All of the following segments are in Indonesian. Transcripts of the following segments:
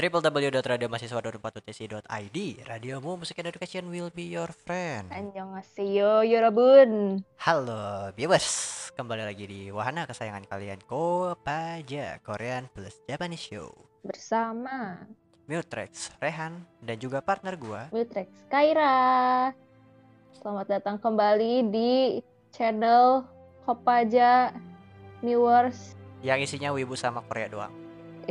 www.radiomahasiswa24.tc.id Radiomu Musik and Education will be your friend Annyeonghaseyo Yorobun. Halo viewers Kembali lagi di wahana kesayangan kalian Kopaja Korean plus Japanese Show Bersama Mutrex, Rehan, dan juga partner gua Wiltrex Kaira. Selamat datang kembali di channel Kopaja Viewers. Yang isinya wibu sama Korea doang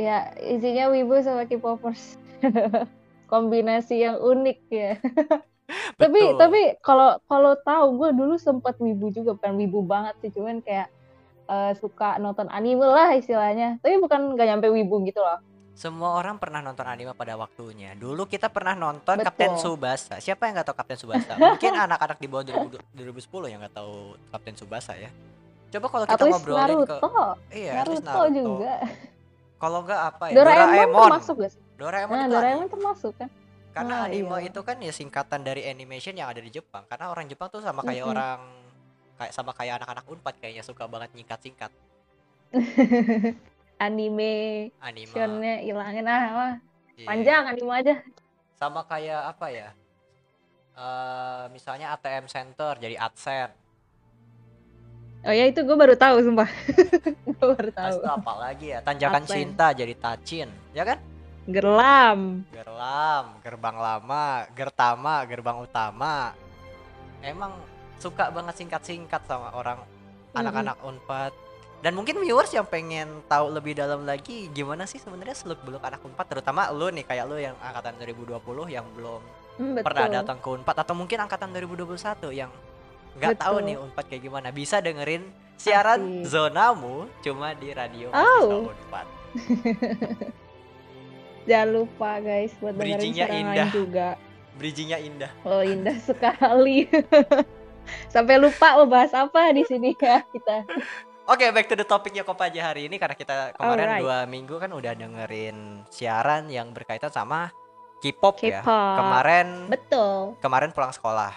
Ya, isinya wibu sama K-popers. Kombinasi yang unik ya. tapi tapi kalau kalau tahu gue dulu sempat wibu juga bukan wibu banget sih cuman kayak eh, suka nonton anime lah istilahnya. Tapi bukan nggak nyampe wibu gitu loh. Semua orang pernah nonton anime pada waktunya. Dulu kita pernah nonton Betul. Kapten Subasa Siapa yang gak tahu Kapten Subasa? Mungkin anak-anak di bawah 2000 2010 yang gak tahu Kapten Subasa ya. Coba kalau kita at least ngobrolin ke Naruto. Iya, least Naruto, juga Kalau enggak apa ya? Doraemon, termasuk gak sih Doraemon nah itu Doraemon anime. termasuk kan Karena Ah, anime iya. itu kan ya singkatan dari animation yang ada di Jepang. Karena orang Jepang tuh sama kayak Mm-mm. orang kayak sama kayak anak-anak Unpad kayaknya suka banget nyingkat-singkat anime anime. nya ilangin ah mah. Iya. panjang anime aja Sama kayak apa ya? Eh misalnya ATM Center jadi AdSense. Oh ya itu gue baru tahu sumpah gue baru tahu itu apa lagi ya? Tanjakan AdSense. Cinta jadi Tacin, ya kan? gerlam Gerlam, gerbang lama, gertama, gerbang utama. Emang suka banget singkat-singkat sama orang anak-anak Unpad. Dan mungkin viewers yang pengen tahu lebih dalam lagi gimana sih sebenarnya seluk beluk anak Unpad terutama lu nih kayak lu yang angkatan 2020 yang belum betul. pernah datang ke Unpad atau mungkin angkatan 2021 yang nggak tahu nih Unpad kayak gimana bisa dengerin siaran Asik. zonamu cuma di radio Oh. Unpad. jangan lupa guys buat dengerin siaran indah. lain juga Bridgingnya indah. oh indah sekali sampai lupa mau bahas apa di sini ya kita Oke, back to the topicnya Kopaja hari ini karena kita kemarin Alright. dua minggu kan udah dengerin siaran yang berkaitan sama K-pop ya. Kemarin betul kemarin pulang sekolah.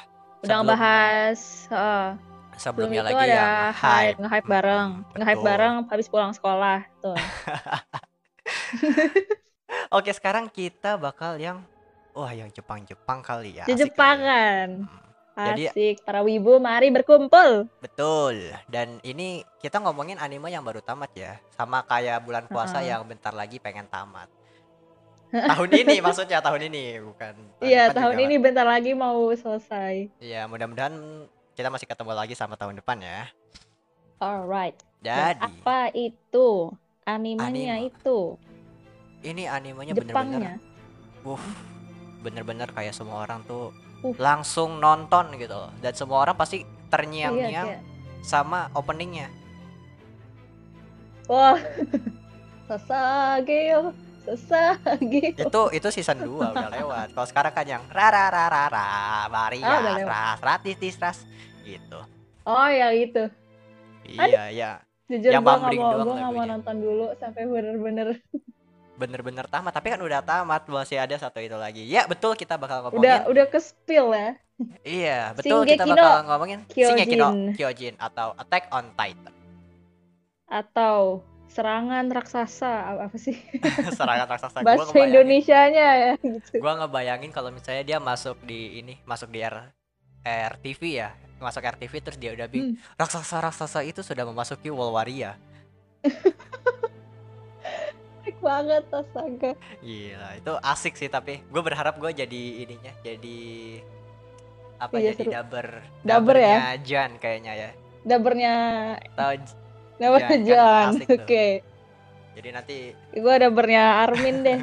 Udah Sebelum- ngebahas eh, sebelum sebelumnya itu lagi ada yang hype. nge-hype bareng nge-hype bareng habis pulang sekolah tuh Oke, sekarang kita bakal yang wah yang Jepang-Jepang kali ya. kali ya. Jepangan Hmm, Jadi- asik para wibu mari berkumpul Betul. Dan ini kita ngomongin anime yang baru tamat ya. Sama kayak bulan puasa Heeh. yang bentar lagi pengen tamat. tahun ini maksudnya tahun ini bukan iya depan tahun ini bentar lagi mau selesai Iya, mudah-mudahan kita masih ketemu lagi sama tahun depan ya. alright Dan Jadi, apa itu animenya Anime. itu ini animenya bener-bener, uh, bener-bener kayak semua orang tuh Uh. langsung nonton gitu loh. Dan semua orang pasti iya terngiang-ngiang kayak sama openingnya. wah Sasageo Sasageo Itu itu season 2 udah lewat. Kalau sekarang kan yang ra ra ra ra ra Maria lewat. ras ratis tis ras gitu. oh ya itu Iya, ya. jujur Yang nggak bumbling mau doang gua nggak mau nonton dulu sampai bener-bener Bener-bener tamat, tapi kan udah tamat masih ada satu itu lagi. Ya, betul kita bakal ngomongin udah udah ke spill ya Iya, betul Shingeki kita no bakal ngomongin Shingeki no Kyojin. Kyojin atau Attack on Titan. atau serangan raksasa apa, sih Serangan raksasa gua bahasa ngebayangin. Indonesianya ya gitu Gua ngebayangin kalau misalnya dia masuk di ini, masuk di R RTV ya. Masuk RTV terus dia udah bing Hmm. raksasa-raksasa itu sudah memasuki Wolwaria. Baik banget astaga Gila, itu asik sih tapi gue berharap gue jadi ininya, jadi apa Iya, jadi seru. daber Daber ya? Jan kayaknya ya. dabernya Atau dabernya Jan, kan Jan asik tuh. oke. Jadi nanti gua dabernya Armin deh.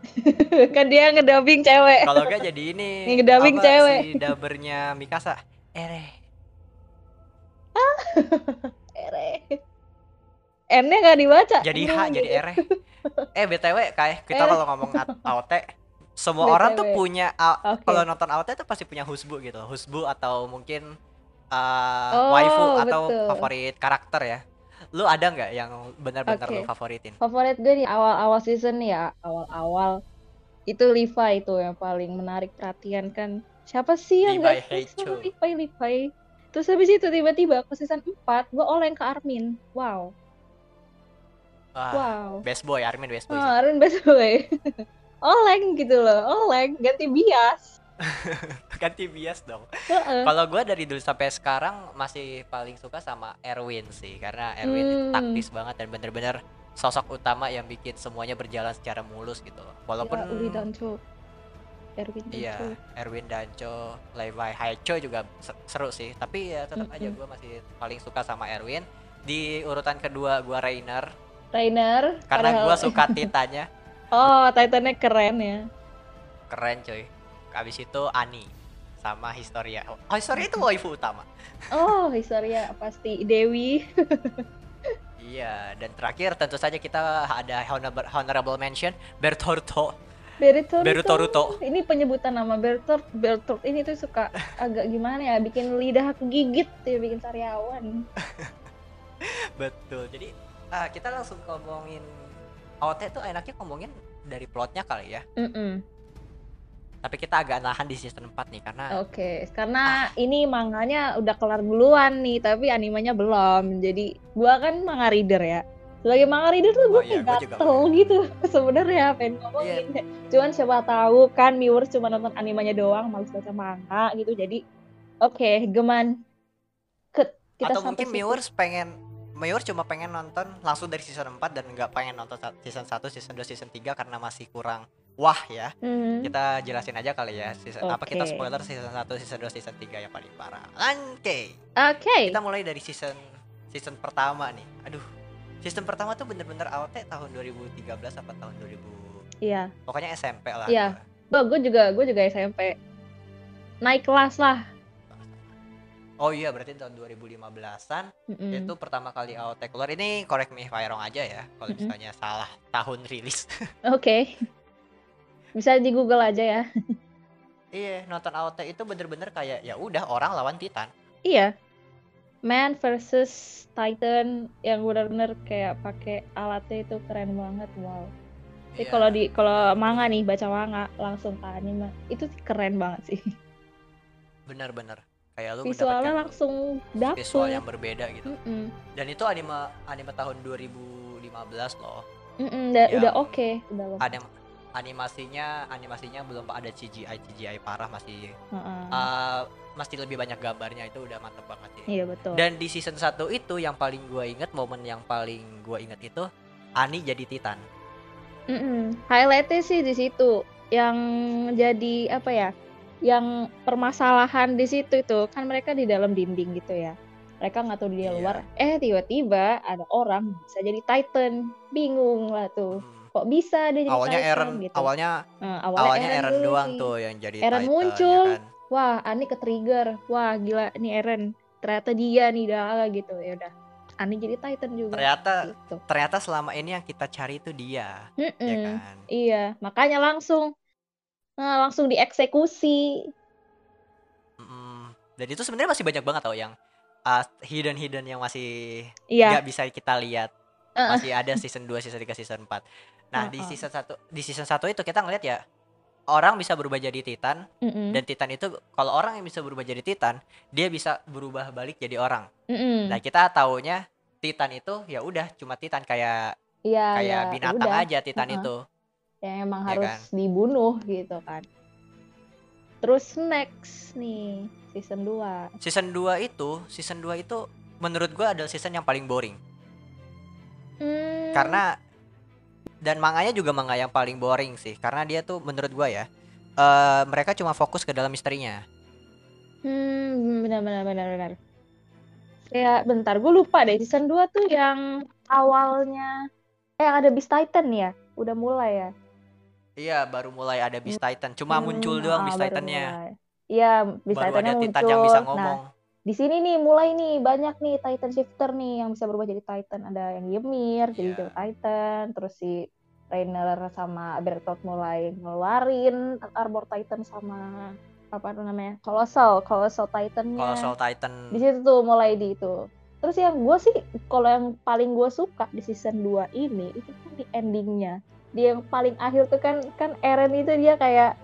Kan dia ngedubbing cewek. Kalau gak jadi ini Yang ngedubbing apa cewek. si dabernya Mikasa. Ere. Ere. N-nya nggak dibaca. Jadi H jadi. Ere. Eh btw kayak kita kalau ngomong AOT semua orang tuh BTW. punya Oke. kalau nonton AOT tuh pasti punya husbu gitu. Husbu atau mungkin uh, Oh, waifu atau betul. favorit karakter ya lu ada nggak yang benar-benar Oke. lu favoritin favorit gue di awal-awal season ya awal-awal itu Levi itu yang paling menarik perhatian kan siapa sih yang nggak Heicho. sama Levi Levi terus habis itu tiba-tiba ke season 4 gue oleng ke Armin wow Wah, Wow. best boy, Armin best boy. Oh, Aren best boy. Oleng gitu loh, oleng ganti bias. Ganti bias dong. Heeh. Kalau gua dari dulu sampai sekarang masih paling suka sama Erwin sih, karena Erwin Hmm. taktis banget dan bener-bener sosok utama yang bikin semuanya berjalan secara mulus gitu. Walaupun Ya, Uli Danco. Erwin Danco. Iya, Erwin Danco, Levi Haicho juga se- seru sih. Tapi ya tetap aja Mm-mm. gue masih paling suka sama Erwin. Di urutan kedua gue Rainer, Rainer. karena gue suka Titannya, Oh, Titannya keren ya. keren coy. Abis itu Ani sama Historia. Oh, Historia itu waifu utama. Oh, Historia pasti Dewi. Iya, dan terakhir tentu saja kita ada honorable, honorable mention Bertorto. Bertoruto. Bertoruto. Ini penyebutan nama Bertort. Bertort ini tuh suka agak gimana ya, bikin lidah aku gigit ya, bikin sariawan. Betul. Jadi ah, kita langsung ngomongin OT tuh enaknya ngomongin dari plotnya kali ya. Mm-mm. Tapi kita agak nahan di season 4 nih karena Oke, karena ini manganya udah kelar duluan nih, tapi animenya belum. Jadi gua kan manga reader ya. Sebagai manga reader tuh gue Oh iya, gatel gitu sebenarnya pengen ngomongin. Cuman siapa tahu kan viewers cuma nonton animenya doang, males baca manga gitu. Jadi oke, geman. Ke, kita atau mungkin situ. viewers pengen viewers cuma pengen nonton langsung dari season 4 dan nggak pengen nonton season 1, season 2, season 3 karena masih kurang wah ya. Mhm. Kita jelasin aja kali ya season apa kita spoiler season 1, season 2, season 3 yang paling parah. Oke. Oke. Kita mulai dari season season pertama nih. Aduh. Season pertama tuh bener-bener AOT tahun 2013 apa tahun 2000 Iya. pokoknya SMP lah. Iya. gua. gue juga gue juga SMP. Naik kelas lah. Oh iya berarti tahun 2015-an Mm-mm. itu pertama kali AOT keluar. Ini correct me if I wrong aja ya kalau misalnya salah tahun rilis. Oke. Bisa di Google aja ya. iya, nonton AOT itu bener-bener kayak ya udah orang lawan Titan. Iya. Man versus Titan yang benar-benar kayak pakai alatnya itu keren banget. Wow. Tapi Iya. kalau di kalau manga nih baca manga langsung ke anime itu keren banget sih. bener-bener kayak lu Visualnya langsung dapet. visual yang berbeda gitu. Mm-mm. Dan itu anime anime tahun 2015 loh. Da- Yang udah oke, udah bagus. Animasinya animasinya belum ada CGI CGI parah masih Heeh. uh, masih lebih banyak gambarnya itu udah mantep banget sih. Iya betul. Dan di season 1 itu yang paling gua inget momen yang paling gua inget itu Ani jadi Titan. Mm-mm. Highlightnya sih di situ yang jadi apa ya? Yang permasalahan di situ itu kan mereka di dalam dinding gitu ya. Mereka nggak tahu di Iya. luar. Eh tiba-tiba ada orang bisa jadi Titan. Bingung lah tuh. Hmm. Kok bisa dia jadi Awalnya Titan Eren gitu. awalnya Nah, awalnya Eren dulu doang tuh yang jadi Eren Titan muncul. ya kan. Wah, Ani ke trigger. Wah, gila nih Eren. Ternyata dia nih dah gitu ya udah. Ani jadi Titan juga. Ternyata gitu. ternyata selama ini yang kita cari itu dia, ya Mm-mm. kan. Iya, makanya langsung nah, langsung dieksekusi. Mm-mm. Dan itu sebenarnya masih banyak banget tau yang uh, hidden hidden yang masih Iya. nggak bisa kita lihat. Masih ada season 2, season 3, season 4. Nah, di Heeh. season 1 di season 1 itu kita ngeliat ya orang bisa berubah jadi Titan Mm-mm. dan Titan itu kalau orang yang bisa berubah jadi Titan, dia bisa berubah balik jadi orang. Mm-mm. Nah, kita taunya Titan itu ya udah cuma Titan kayak Iya, kayak ya, binatang udah. aja Titan Heeh. itu. Yang emang Ya harus kan? dibunuh gitu kan. Terus next nih season 2. Season 2 itu, season 2 itu menurut gua adalah season yang paling boring Hmm, karena dan manganya juga manga yang paling boring sih karena dia tuh menurut gua ya eh mereka cuma fokus ke dalam misterinya. hmm benar benar benar benar. Kayak bentar, gue lupa deh season 2 tuh yang awalnya eh yang ada Beast Titan ya. Udah mulai ya. Iya, baru mulai ada Beast Titan. Cuma Hmm, muncul doang ah, Beast Titannya. Iya, Beast Baru Titannya ada Titan yang bisa Nah, ngomong. Di sini nih mulai nih banyak nih Titan shifter nih yang bisa berubah jadi Titan. Ada yang Ymir jadi jadi Titan, terus si Rainer sama Bertolt mulai ngeluarin Arbor Titan sama apa namanya? Colossal, Colossal Titannya. Colossal Titan. Di situ tuh mulai di itu. Terus yang gue sih kalau yang paling gue suka di season 2 ini itu kan di endingnya. Dia yang paling akhir tuh kan kan Eren itu dia kayak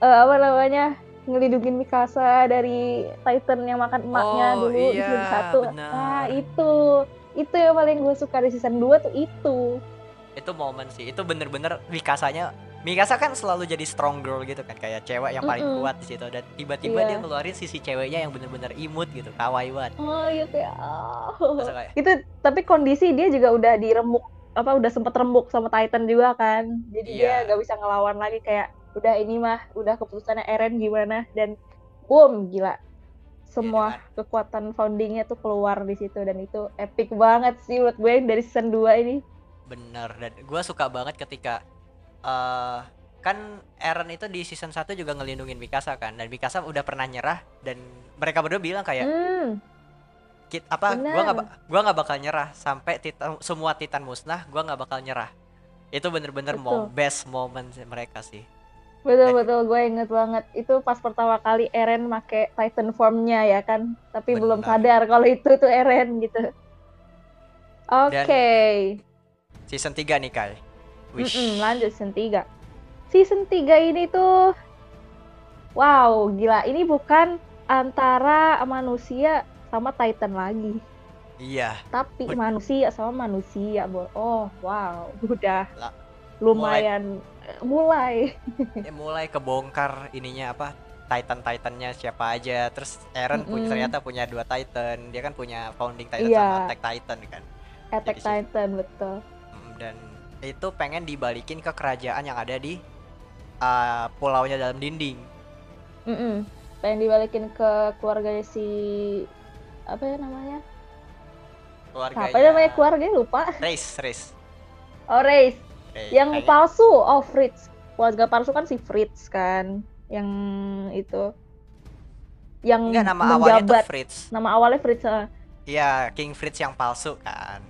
eh, apa namanya? Ngelindungin Mikasa dari Titan yang makan emaknya Oh, dulu di iya, season satu. benar. Nah, itu itu yang paling gue suka di season 2 tuh itu itu momen sih itu bener-bener Mikasanya Mikasa kan selalu jadi strong girl gitu kan kayak cewek yang paling Mm-mm. kuat di situ dan tiba-tiba dia Iya. ngeluarin sisi ceweknya yang bener-bener imut gitu kawaii banget oh iya kayak kayak itu tapi kondisi dia juga udah diremuk apa udah sempet rembuk sama Titan juga kan jadi dia Iya. nggak bisa ngelawan lagi kayak udah ini mah udah keputusannya Eren gimana? Dan boom gila. Semua Iya, kekuatan foundingnya tuh keluar di situ dan itu epic banget sih menurut gue dari season 2 ini. Bener dan gue suka banget ketika eh kan Eren itu di season 1 juga ngelindungin Mikasa kan dan Mikasa udah pernah nyerah dan mereka berdua bilang kayak hmm. "Kit- apa gua nggak Bener. ba- gua nggak bakal nyerah sampai titan semua titan musnah gua nggak bakal nyerah. Itu bener-bener mo best moment mereka sih betul betul gue inget banget itu pas pertama kali Eren make Titan formnya ya kan tapi belum Benar. sadar kalau itu tuh Eren gitu oke season 3 nih Kai Wish. Mm-mm, lanjut season 3. Season 3 ini tuh wow, gila. Ini bukan antara manusia sama Titan lagi, iya tapi manusia sama manusia. Bo. Oh, wow. Udah lumayan eh, mulai. ya mulai kebongkar ininya apa Titan Titannya siapa aja terus Eren punya Mm-mm. ternyata punya dua Titan dia kan punya founding Titan Iya. sama Attack Titan kan Attack Jadi sih- Titan betul. Mm, dan itu pengen dibalikin ke kerajaan yang ada di uh, pulaunya dalam dinding Mm-mm. Pengen dibalikin ke keluarganya si apa ya namanya? keluarganya Apa namanya keluarganya lupa. Race Race Oh, Reis. Eh, yang kayaknya- palsu oh Fritz keluarga palsu kan si Fritz kan yang itu yang enggak nama awalnya tuh menjabat Fritz nama awalnya Fritz. Iya, King Fritz yang palsu kan.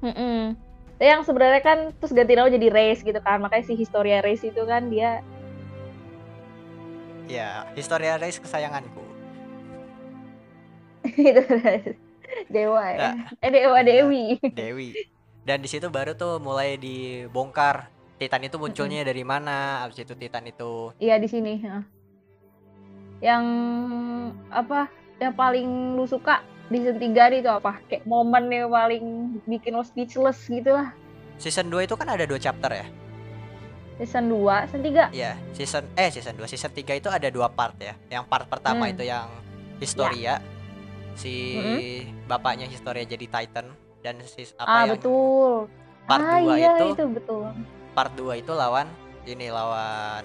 Mm-mm. Tapi yang sebenarnya kan terus ganti nama jadi Reis gitu kan makanya si Historia Reis itu kan dia Iya, Historia Race kesayanganku. itu dewa ya Nah, eh dewa. Dewi Dewi. Dan di situ baru tuh mulai dibongkar Titan itu munculnya dari mana? Abis itu Titan itu iya di sini yang apa yang paling lu suka di season 3 nih itu apa? Kayak momen yang paling bikin lo speechless gitu lah. Season 2 itu kan ada dua chapter ya? season 2 season 3 Iya, season eh season 2, season 3 itu ada dua part ya. Yang part pertama Hmm. itu yang Historia. Si bapaknya Historia jadi Titan dan si apa ah yang betul. part ah 2 iya itu? itu betul. Part 2 itu lawan ini lawan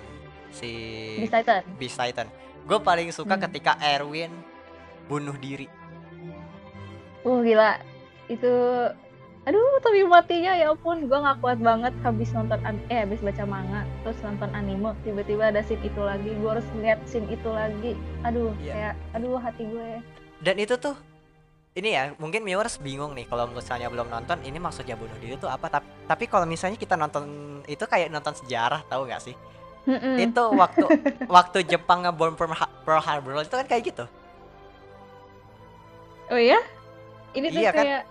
si Beast Titan. Beast Titan. Gue paling suka Hmm. ketika Erwin bunuh diri. uh gila. Itu aduh tapi matinya ya ampun. Gua nggak kuat banget habis nonton an- eh habis baca manga terus nonton anime. Tiba-tiba ada scene itu lagi. Gua harus lihat scene itu lagi. Aduh Iya. kayak aduh hati gue. Dan itu tuh ini ya mungkin viewers bingung nih kalau misalnya belum nonton ini maksudnya bunuh diri itu apa? Tapi tapi kalau misalnya kita nonton itu kayak nonton sejarah tahu gak sih? Mm-mm. itu waktu waktu Jepang ngebom Pearl Ha- Pearl Harbor itu kan kayak gitu. Oh ya ini tuh Iya kan? kayak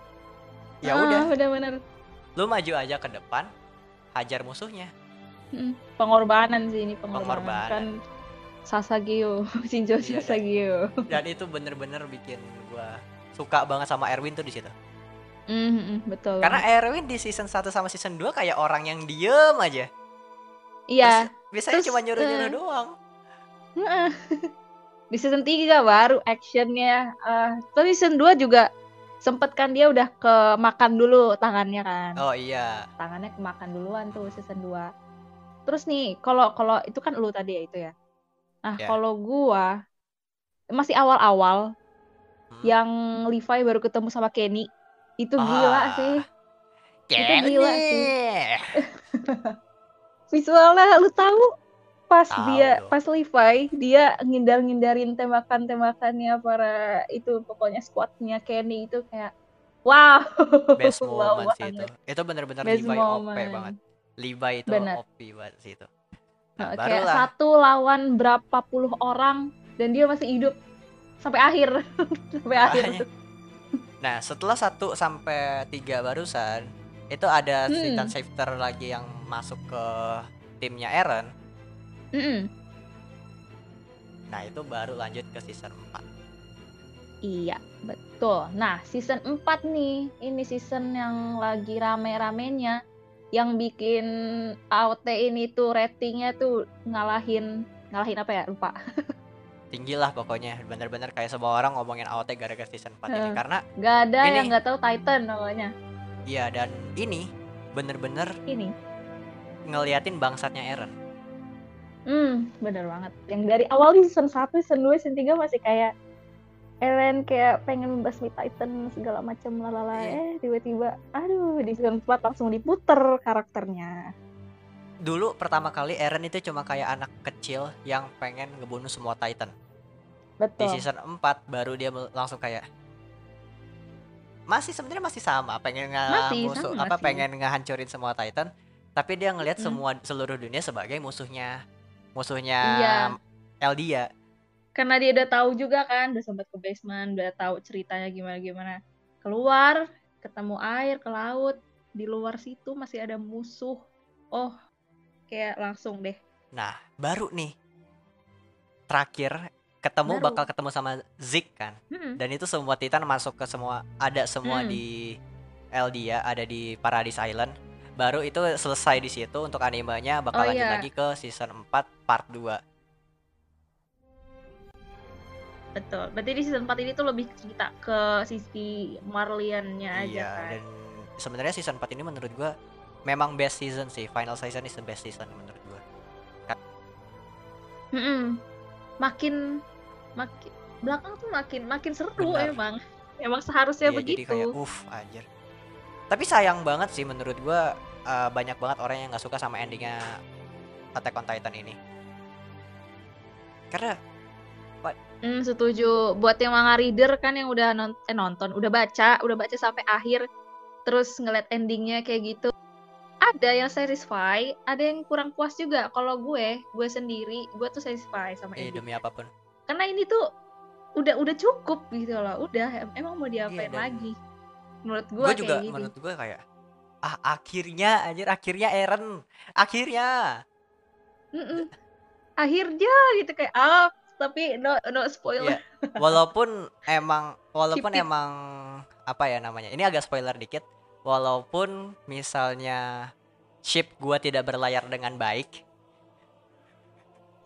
ya ah, udah benar-benar lu maju aja ke depan hajar musuhnya. Mm, pengorbanan sih ini pengorbanan, Pengorbanan. kan Sasageo Shinjo Iya, dan- Sasageo dan itu bener-bener bikin gua suka banget sama Erwin tuh di situ. Mm, mm, mm, betul. Karena Erwin di season 1 sama season 2 kayak orang yang diem aja. Iya. Biasanya Terus, cuma nyuruh-nyuruh eh, doang. Heeh. di season 3 baru actionnya. Eh tapi season 2 juga sempet kan dia udah ke makan dulu tangannya kan. Oh iya. Tangannya kemakan duluan tuh season 2 terus nih kalau kalau itu kan lu tadi ya itu ya. Nah Ya. kalau gua masih awal-awal. Yang Levi baru ketemu sama Kenny itu gila Ah. sih Kenny. gila sih. visualnya lu tahu pas Tahu dia dong. pas Levi dia ngindar-ngindarin tembakan-tembakannya para itu pokoknya squadnya Kenny itu kayak wow best wow moment sih itu itu bener-bener Levi OP moment. banget Levi itu Bener. OP banget sih itu nah, Nah, kayak barulah satu lawan berapa puluh orang dan dia masih hidup sampai akhir sampai akhir nah setelah satu sampai tiga barusan itu ada Hmm. Titan Shifter lagi yang masuk ke timnya Eren Mm-mm. nah itu baru lanjut ke season 4 Iya, betul. Nah, season 4 nih, ini season yang lagi rame-ramenya yang bikin AOT ini tuh ratingnya tuh ngalahin ngalahin apa ya? Lupa. tinggi lah pokoknya bener-bener kayak semua orang ngomongin AOT gara-gara season 4 ini Heeh. karena Gak ada Ini- yang nggak tahu Titan namanya. iya dan ini bener-bener Ini. ngeliatin bangsatnya Eren Hmm, bener banget. Yang dari awal di season 1, season 2, season 3 masih kayak Eren kayak pengen membasmi Titan segala macam lalala Iya. eh tiba-tiba aduh di season 4 langsung diputer karakternya. Dulu pertama kali Eren itu cuma kayak anak kecil yang pengen ngebunuh semua Titan di Betul. season 4 baru dia langsung kayak masih sebenarnya masih sama pengen musuh sama apa sih. pengen ngehancurin semua Titan tapi dia ngelihat Mm-mm. semua seluruh dunia sebagai musuhnya musuhnya Iya. Eldia Karena dia udah tahu juga kan, udah sempat ke basement, udah tahu ceritanya gimana-gimana. Keluar, ketemu air, ke laut, di luar situ masih ada musuh. Oh, kayak langsung deh. Nah, baru nih. Terakhir ketemu Baru. bakal ketemu sama Zik kan. Hmm. Dan itu semua Titan masuk ke semua ada semua Hmm. di Eldia, ada di Paradise Island. Baru itu selesai di situ untuk animenya bakal Oh, lanjut iya. lagi ke season 4 part 2. Betul. Berarti di season 4 ini tuh lebih cerita ke sisi Marliannya aja Iya, kan. dan sebenarnya season 4 ini menurut gua memang best season sih. Final season is the best season menurut gua. Mm-mm. Makin makin belakang tuh makin makin seru Benar. emang. Emang seharusnya jadi begitu. kayak uff anjir. Tapi sayang banget sih menurut gua eh, banyak banget orang yang nggak suka sama endingnya Attack on Titan ini. Karena Hmm, setuju. Buat yang manga reader kan yang udah non- eh, nonton, udah baca, udah baca sampai akhir, terus ngeliat endingnya kayak gitu. Ada yang satisfy, ada yang kurang puas juga. Kalau gue, gue sendiri, gue tuh satisfy sama eh, demi apa pun. Karena ini tuh udah udah cukup gitu loh. Udah, em- emang mau diapain Iya, dan lagi? Menurut gue Gue kayak juga gitu. menurut gue kayak ah akhirnya anjir akhirnya Eren akhirnya Mm-mm. Akhirnya gitu kayak ah, tapi no no spoiler. Iya. walaupun emang walaupun emang apa ya namanya ini agak spoiler dikit walaupun misalnya ship gua tidak berlayar dengan baik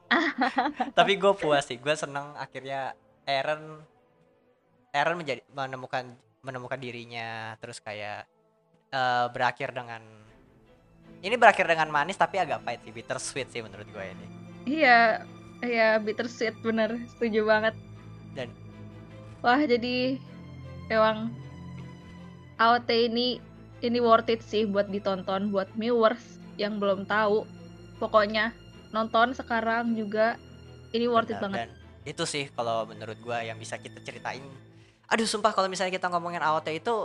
tapi gue puas sih gue seneng akhirnya Eren Eren menjadi menemukan menemukan dirinya terus kayak eh, berakhir dengan ini berakhir dengan manis tapi agak pahit sih bittersweet sih menurut gue ini Iya, iya bittersweet bener, setuju banget. Dan- wah jadi emang AOT ini ini worth it sih buat ditonton buat viewers yang belum tahu. Pokoknya nonton sekarang juga ini worth it Benar, banget. dan itu sih kalau menurut gua yang bisa kita ceritain aduh sumpah kalau misalnya kita ngomongin AOT itu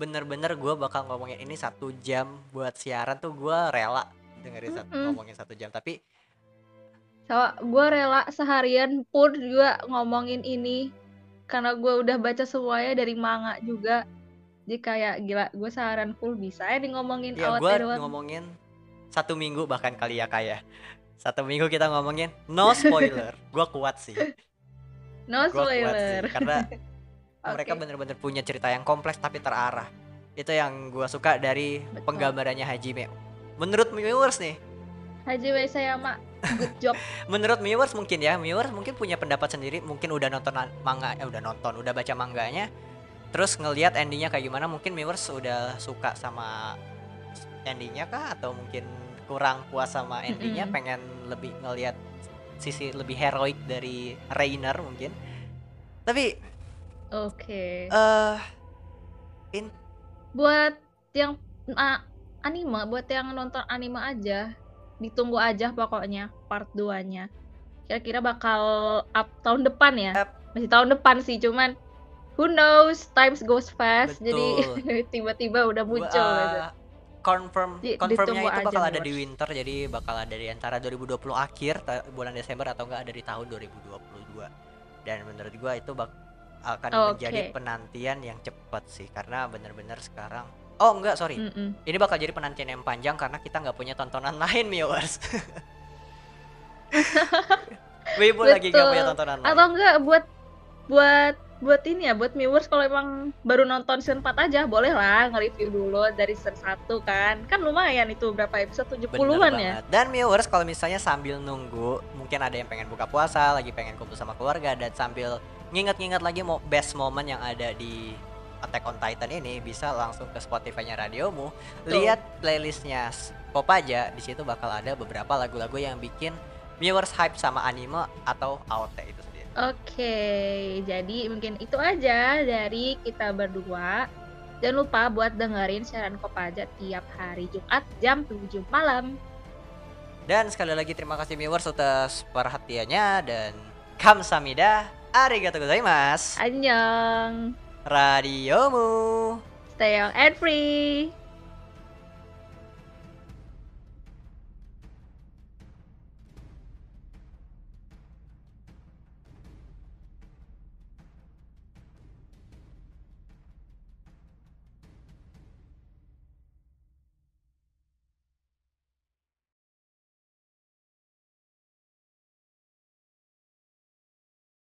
bener-bener gua bakal ngomongin ini satu jam buat siaran tuh gua rela dengerin satu, Mm-mm. ngomongin satu jam tapi Sama gue rela seharian pun juga ngomongin ini karena gue udah baca semuanya dari manga juga. Jadi kayak gila, gue seharian full bisa ya di ngomongin ya doang. ngomongin satu minggu bahkan kali ya kayak satu minggu kita ngomongin no spoiler gua kuat sih No gua kuat sih spoiler. karena mereka Oke. bener-bener punya cerita yang kompleks tapi terarah itu yang gua suka dari Betul. penggambarannya Hajime menurut viewers nih Haji Sayama, good job. menurut viewers mungkin ya viewers mungkin punya pendapat sendiri mungkin udah nonton an- manga eh udah nonton udah baca mangganya terus ngelihat endingnya kayak gimana mungkin viewers udah suka sama endingnya kah atau mungkin kurang puas sama endingnya Mm-mm. pengen lebih ngelihat sisi lebih heroik dari Rainer mungkin tapi Oke. eh Buat yang ah, anime, buat yang nonton anime aja, ditunggu aja pokoknya part 2-nya. Kira-kira bakal up tahun depan ya? Yap. Masih tahun depan sih, cuman who knows, times goes fast. Betul. Jadi tiba-tiba udah muncul gitu. confirm Di- confirmnya itu aja, bakal ada di winter jadi bakal ada di antara 2020 akhir bulan Desember atau enggak ada di tahun 2022 dan menurut gua itu bak akan menjadi Oke. penantian yang cepat sih karena bener-bener sekarang oh enggak sorry Mm-mm. ini bakal jadi penantian yang panjang karena kita nggak punya tontonan lain viewers Weibo lagi Betul. punya tontonan lain Atau enggak buat buat buat ini ya, buat viewers kalau emang baru nonton season 4 aja, boleh lah nge-review dulu dari season 1 kan. Kan lumayan itu berapa episode 70-an ya. Dan viewers kalau misalnya sambil nunggu, mungkin ada yang pengen buka puasa, lagi pengen kumpul sama keluarga dan sambil nginget-nginget lagi mau best moment yang ada di Attack on Titan ini bisa langsung ke Spotify-nya radiomu, Tuh. lihat playlistnya aja di situ bakal ada beberapa lagu-lagu yang bikin viewers hype sama anime atau AOT itu sendiri. Oke, jadi mungkin itu aja dari kita berdua. Jangan lupa buat dengerin siaran Kopaja tiap hari Jumat jam 7 malam. Dan sekali lagi terima kasih viewers atas perhatiannya dan kamsahamnida, arigatou gozaimasu. Annyeong. Radiomu. Stay young and free.